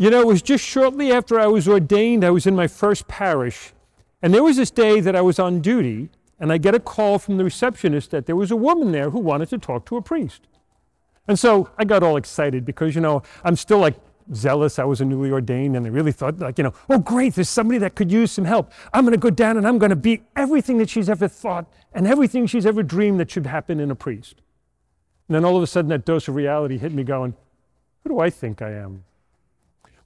You know, it was just shortly after I was ordained, I was in my first parish. And there was this day that I was on duty, and I get a call from the receptionist that there was a woman there who wanted to talk to a priest. And so I got all excited because, you know, I'm still like zealous. I was a newly ordained, and I really thought, like, you know, oh, great, there's somebody that could use some help. I'm going to go down and I'm going to be everything that she's ever thought and everything she's ever dreamed that should happen in a priest. And then all of a sudden, that dose of reality hit me going, who do I think I am?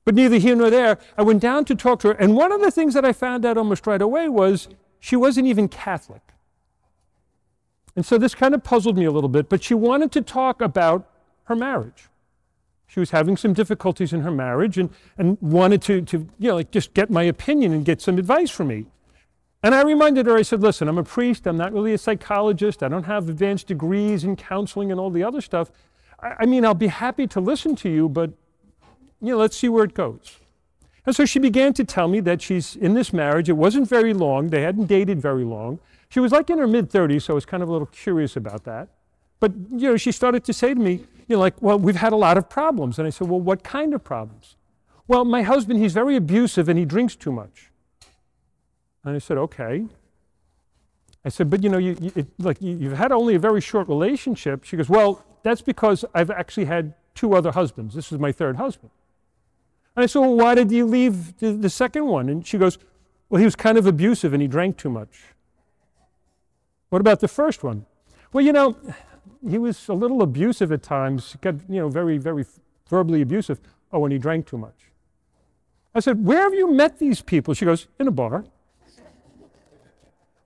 But neither here nor there, I went down to talk to her. And one of the things that I found out almost right away was she wasn't even Catholic. And so this kind of puzzled me a little bit, but she wanted to talk about her marriage. She was having some difficulties in her marriage and, and wanted to, to, you know, like just get my opinion and get some advice from me. And I reminded her, I said, listen, I'm a priest. I'm not really a psychologist. I don't have advanced degrees in counseling and all the other stuff. I, I mean, I'll be happy to listen to you, but, you know, let's see where it goes. And so she began to tell me that she's in this marriage. It wasn't very long. They hadn't dated very long. She was like in her mid 30s, so I was kind of a little curious about that. But, you know, she started to say to me, you know, like, well, we've had a lot of problems. And I said, well, what kind of problems? Well, my husband, he's very abusive and he drinks too much. And I said, okay. I said, but you know, you, you it, like you, have had only a very short relationship. She goes, well, that's because I've actually had two other husbands. This is my third husband. And I said, well, why did you leave the, the second one? And she goes, well, he was kind of abusive and he drank too much. What about the first one? Well, you know, he was a little abusive at times, got, you know, very, very verbally abusive. Oh, and he drank too much. I said, Where have you met these people? She goes, In a bar.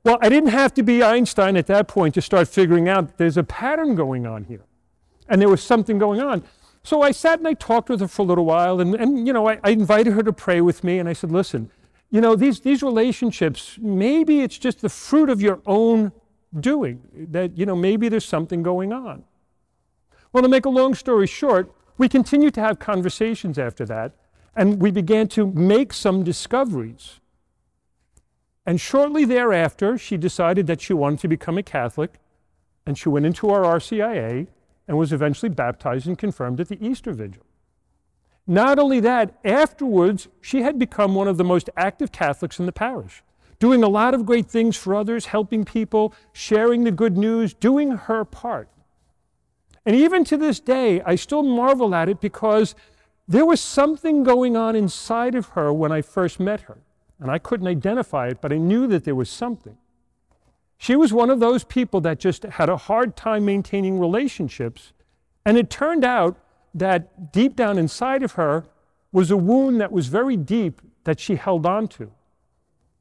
Well, I didn't have to be Einstein at that point to start figuring out there's a pattern going on here. And there was something going on. So I sat and I talked with her for a little while, and, and you know, I, I invited her to pray with me, and I said, Listen, you know, these, these relationships, maybe it's just the fruit of your own doing, that, you know, maybe there's something going on. Well, to make a long story short, we continued to have conversations after that, and we began to make some discoveries. And shortly thereafter, she decided that she wanted to become a Catholic, and she went into our RCIA and was eventually baptized and confirmed at the Easter Vigil. Not only that, afterwards, she had become one of the most active Catholics in the parish doing a lot of great things for others, helping people, sharing the good news, doing her part. And even to this day, I still marvel at it because there was something going on inside of her when I first met her. And I couldn't identify it, but I knew that there was something. She was one of those people that just had a hard time maintaining relationships. And it turned out that deep down inside of her was a wound that was very deep that she held on to.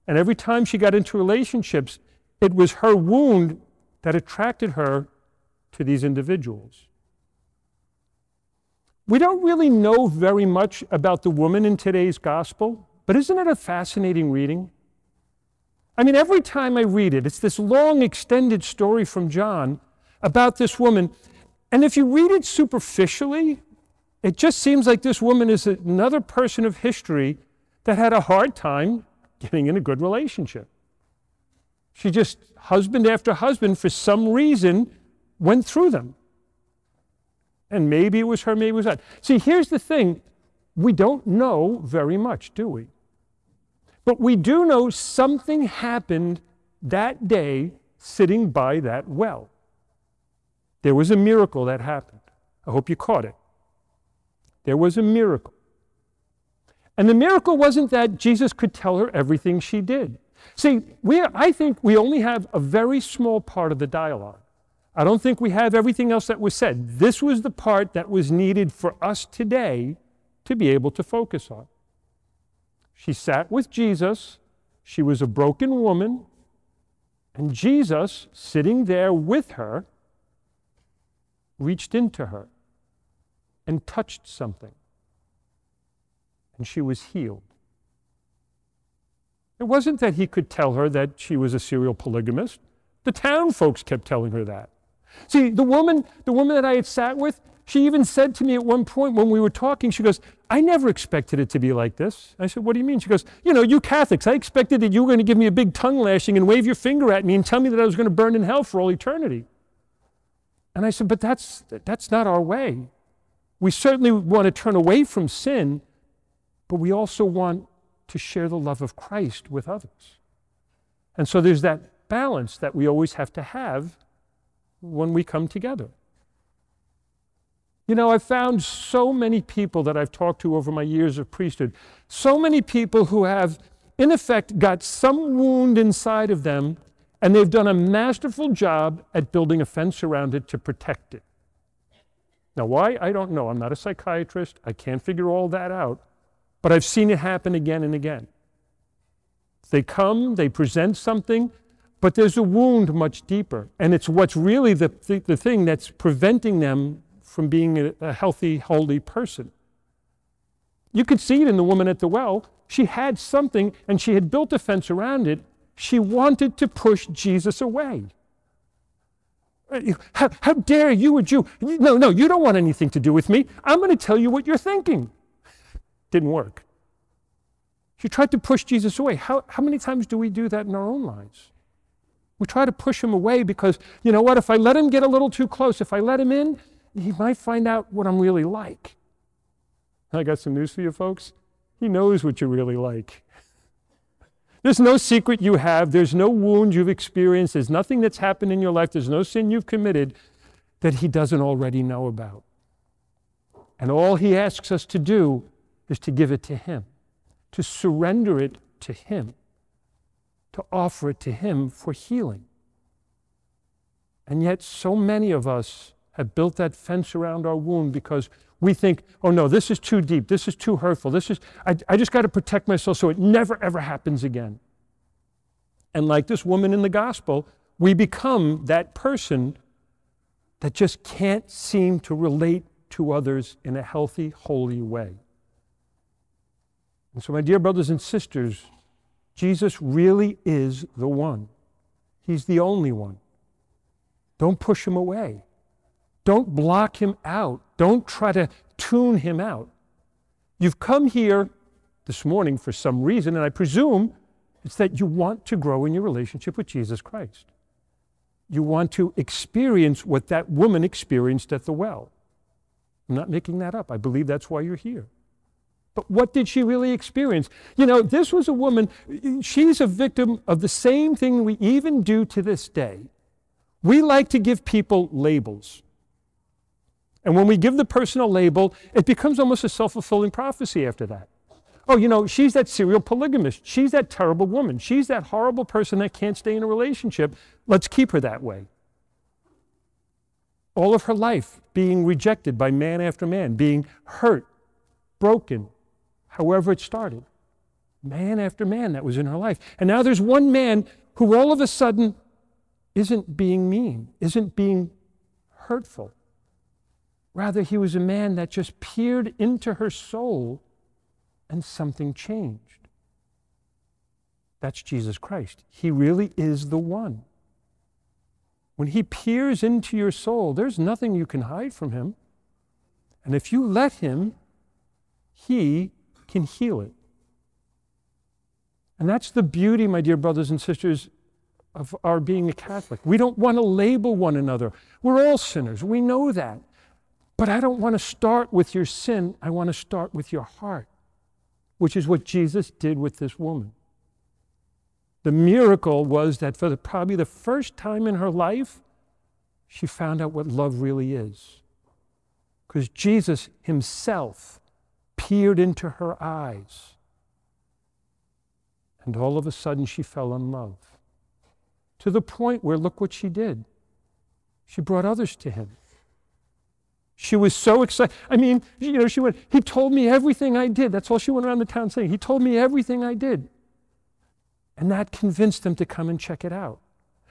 And every time she got into relationships, it was her wound that attracted her to these individuals. We don't really know very much about the woman in today's gospel, but isn't it a fascinating reading? I mean, every time I read it, it's this long, extended story from John about this woman. And if you read it superficially, it just seems like this woman is another person of history that had a hard time getting in a good relationship. She just, husband after husband, for some reason, went through them. And maybe it was her, maybe it was that. See, here's the thing we don't know very much, do we? But we do know something happened that day sitting by that well. There was a miracle that happened. I hope you caught it. There was a miracle. And the miracle wasn't that Jesus could tell her everything she did. See, we, I think we only have a very small part of the dialogue. I don't think we have everything else that was said. This was the part that was needed for us today to be able to focus on. She sat with Jesus. She was a broken woman. And Jesus, sitting there with her, reached into her and touched something and she was healed. It wasn't that he could tell her that she was a serial polygamist. The town folks kept telling her that. See, the woman, the woman that I had sat with, she even said to me at one point when we were talking, she goes, I never expected it to be like this. I said, What do you mean? She goes, You know, you Catholics, I expected that you were going to give me a big tongue lashing and wave your finger at me and tell me that I was going to burn in hell for all eternity. And I said, But that's, that's not our way. We certainly want to turn away from sin, but we also want to share the love of Christ with others. And so there's that balance that we always have to have when we come together. You know, I've found so many people that I've talked to over my years of priesthood, so many people who have, in effect, got some wound inside of them, and they've done a masterful job at building a fence around it to protect it. Now, why? I don't know. I'm not a psychiatrist. I can't figure all that out. But I've seen it happen again and again. They come, they present something, but there's a wound much deeper. And it's what's really the, the, the thing that's preventing them from being a, a healthy, holy person. You could see it in the woman at the well. She had something and she had built a fence around it. She wanted to push Jesus away. How, how, dare you, a Jew? No, no, you don't want anything to do with me. I'm going to tell you what you're thinking. Didn't work. She tried to push Jesus away. How, how many times do we do that in our own lives? We try to push him away because, you know what, if I let him get a little too close, if I let him in, he might find out what I'm really like. I got some news for you folks. He knows what you're really like. There's no secret you have. There's no wound you've experienced. There's nothing that's happened in your life. There's no sin you've committed that He doesn't already know about. And all He asks us to do is to give it to Him, to surrender it to Him, to offer it to Him for healing. And yet, so many of us have built that fence around our wound because we think, oh no, this is too deep, this is too hurtful, this is, I, I just got to protect myself so it never ever happens again. And like this woman in the gospel, we become that person that just can't seem to relate to others in a healthy, holy way. And so, my dear brothers and sisters, Jesus really is the one. He's the only one. Don't push him away. Don't block him out. Don't try to tune him out. You've come here this morning for some reason, and I presume it's that you want to grow in your relationship with Jesus Christ. You want to experience what that woman experienced at the well. I'm not making that up. I believe that's why you're here. But what did she really experience? You know, this was a woman, she's a victim of the same thing we even do to this day. We like to give people labels. And when we give the person a label, it becomes almost a self fulfilling prophecy after that. Oh, you know, she's that serial polygamist. She's that terrible woman. She's that horrible person that can't stay in a relationship. Let's keep her that way. All of her life being rejected by man after man, being hurt, broken, however it started. Man after man that was in her life. And now there's one man who all of a sudden isn't being mean, isn't being hurtful. Rather, he was a man that just peered into her soul and something changed. That's Jesus Christ. He really is the one. When he peers into your soul, there's nothing you can hide from him. And if you let him, he can heal it. And that's the beauty, my dear brothers and sisters, of our being a Catholic. We don't want to label one another. We're all sinners. We know that. But I don't want to start with your sin. I want to start with your heart, which is what Jesus did with this woman. The miracle was that for the, probably the first time in her life, she found out what love really is. Because Jesus himself peered into her eyes. And all of a sudden, she fell in love. To the point where, look what she did. She brought others to him. She was so excited. I mean, you know, she went, He told me everything I did. That's all she went around the town saying. He told me everything I did. And that convinced them to come and check it out.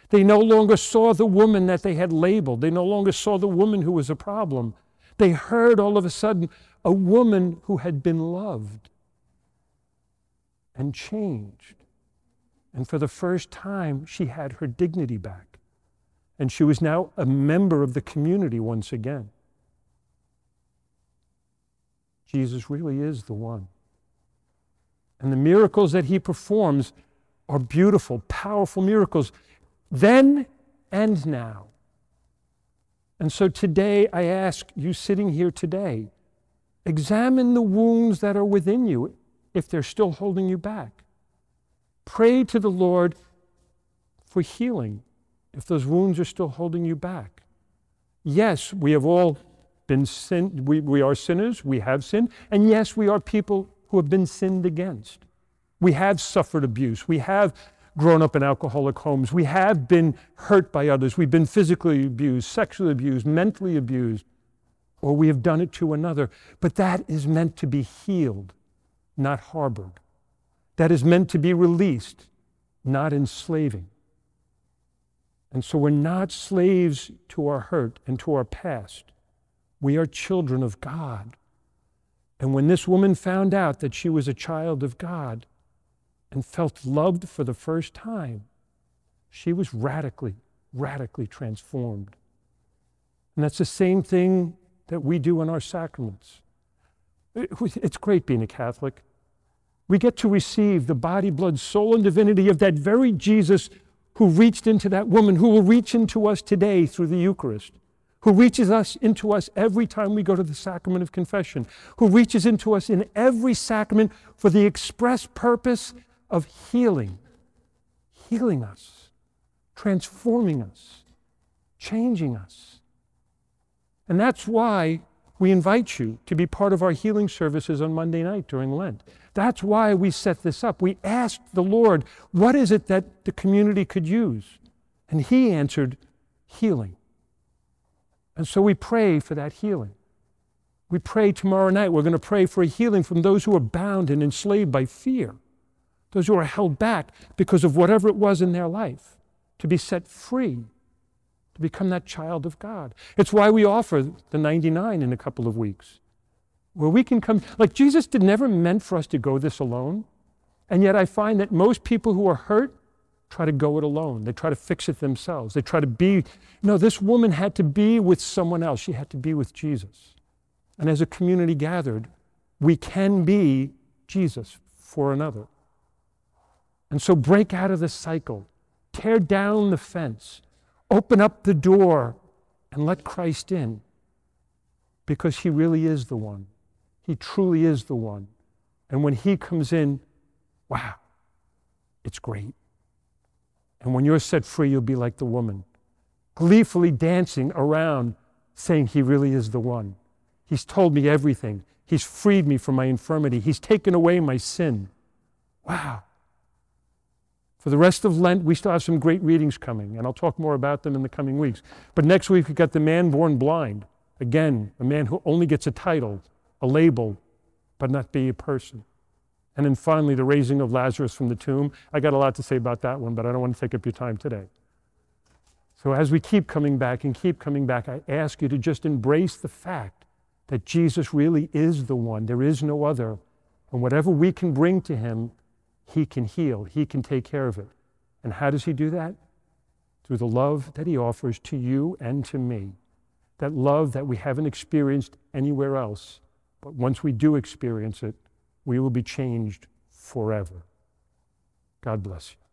They no longer saw the woman that they had labeled, they no longer saw the woman who was a problem. They heard all of a sudden a woman who had been loved and changed. And for the first time, she had her dignity back. And she was now a member of the community once again. Jesus really is the one. And the miracles that he performs are beautiful, powerful miracles, then and now. And so today, I ask you sitting here today, examine the wounds that are within you. if they're still holding you back. Pray to the Lord for healing if those wounds are still holding you back. Yes, we have all been sin, we, we are sinners, we have sinned, and yes, we are people who have been sinned against. We have suffered abuse. We have grown up in alcoholic homes. We have been hurt by others. We've been physically abused, sexually abused, mentally abused, or we have done it to another. But that is meant to be healed, not harbored. That is meant to be released, not enslaving. And so we're not slaves to our hurt and to our past. We are children of God. And when this woman found out that she was a child of God and felt loved for the first time, she was radically, radically transformed. And that's the same thing that we do in our sacraments. It's great being a Catholic. We get to receive the body, blood, soul, and divinity of that very Jesus who reached into that woman, who will reach into us today through the Eucharist, who reaches us into us every time we go to the sacrament of confession, who reaches into us in every sacrament for the express purpose of healing, healing us, transforming us, changing us. And that's why we invite you to be part of our healing services on Monday night during Lent. That's why we set this up. We asked the Lord, what is it that the community could use? And He answered, healing. And so we pray for that healing. We pray tomorrow night. We're going to pray for a healing from those who are bound and enslaved by fear, those who are held back because of whatever it was in their life, to be set free to become that child of God. It's why we offer the 99 in a couple of weeks, where we can come. Like Jesus did never meant for us to go this alone. And yet I find that most people who are hurt try to go it alone. They try to fix it themselves. They try to be, no, this woman had to be with someone else. She had to be with Jesus. And as a community gathered, we can be Jesus for another. And so break out of the cycle, tear down the fence, Open up the door and let Christ in because He really is the one. He truly is the one. And when He comes in, wow, it's great. And when you're set free, you'll be like the woman, gleefully dancing around, saying, He really is the one. He's told me everything. He's freed me from my infirmity. He's taken away my sin. Wow. For the rest of Lent, we still have some great readings coming, and I'll talk more about them in the coming weeks. But next week, we've got The Man Born Blind. Again, a man who only gets a title, a label, but not be a person. And then finally, the raising of Lazarus from the tomb. I got a lot to say about that one, but I don't want to take up your time today. So as we keep coming back and keep coming back, I ask you to just embrace the fact that Jesus really is the one. There is no other. And whatever we can bring to him, he can heal, He can take care of it. And how does He do that? Through the love that He offers to you and to me. That love that we haven't experienced anywhere else. But once we do experience it, we will be changed forever. God bless you.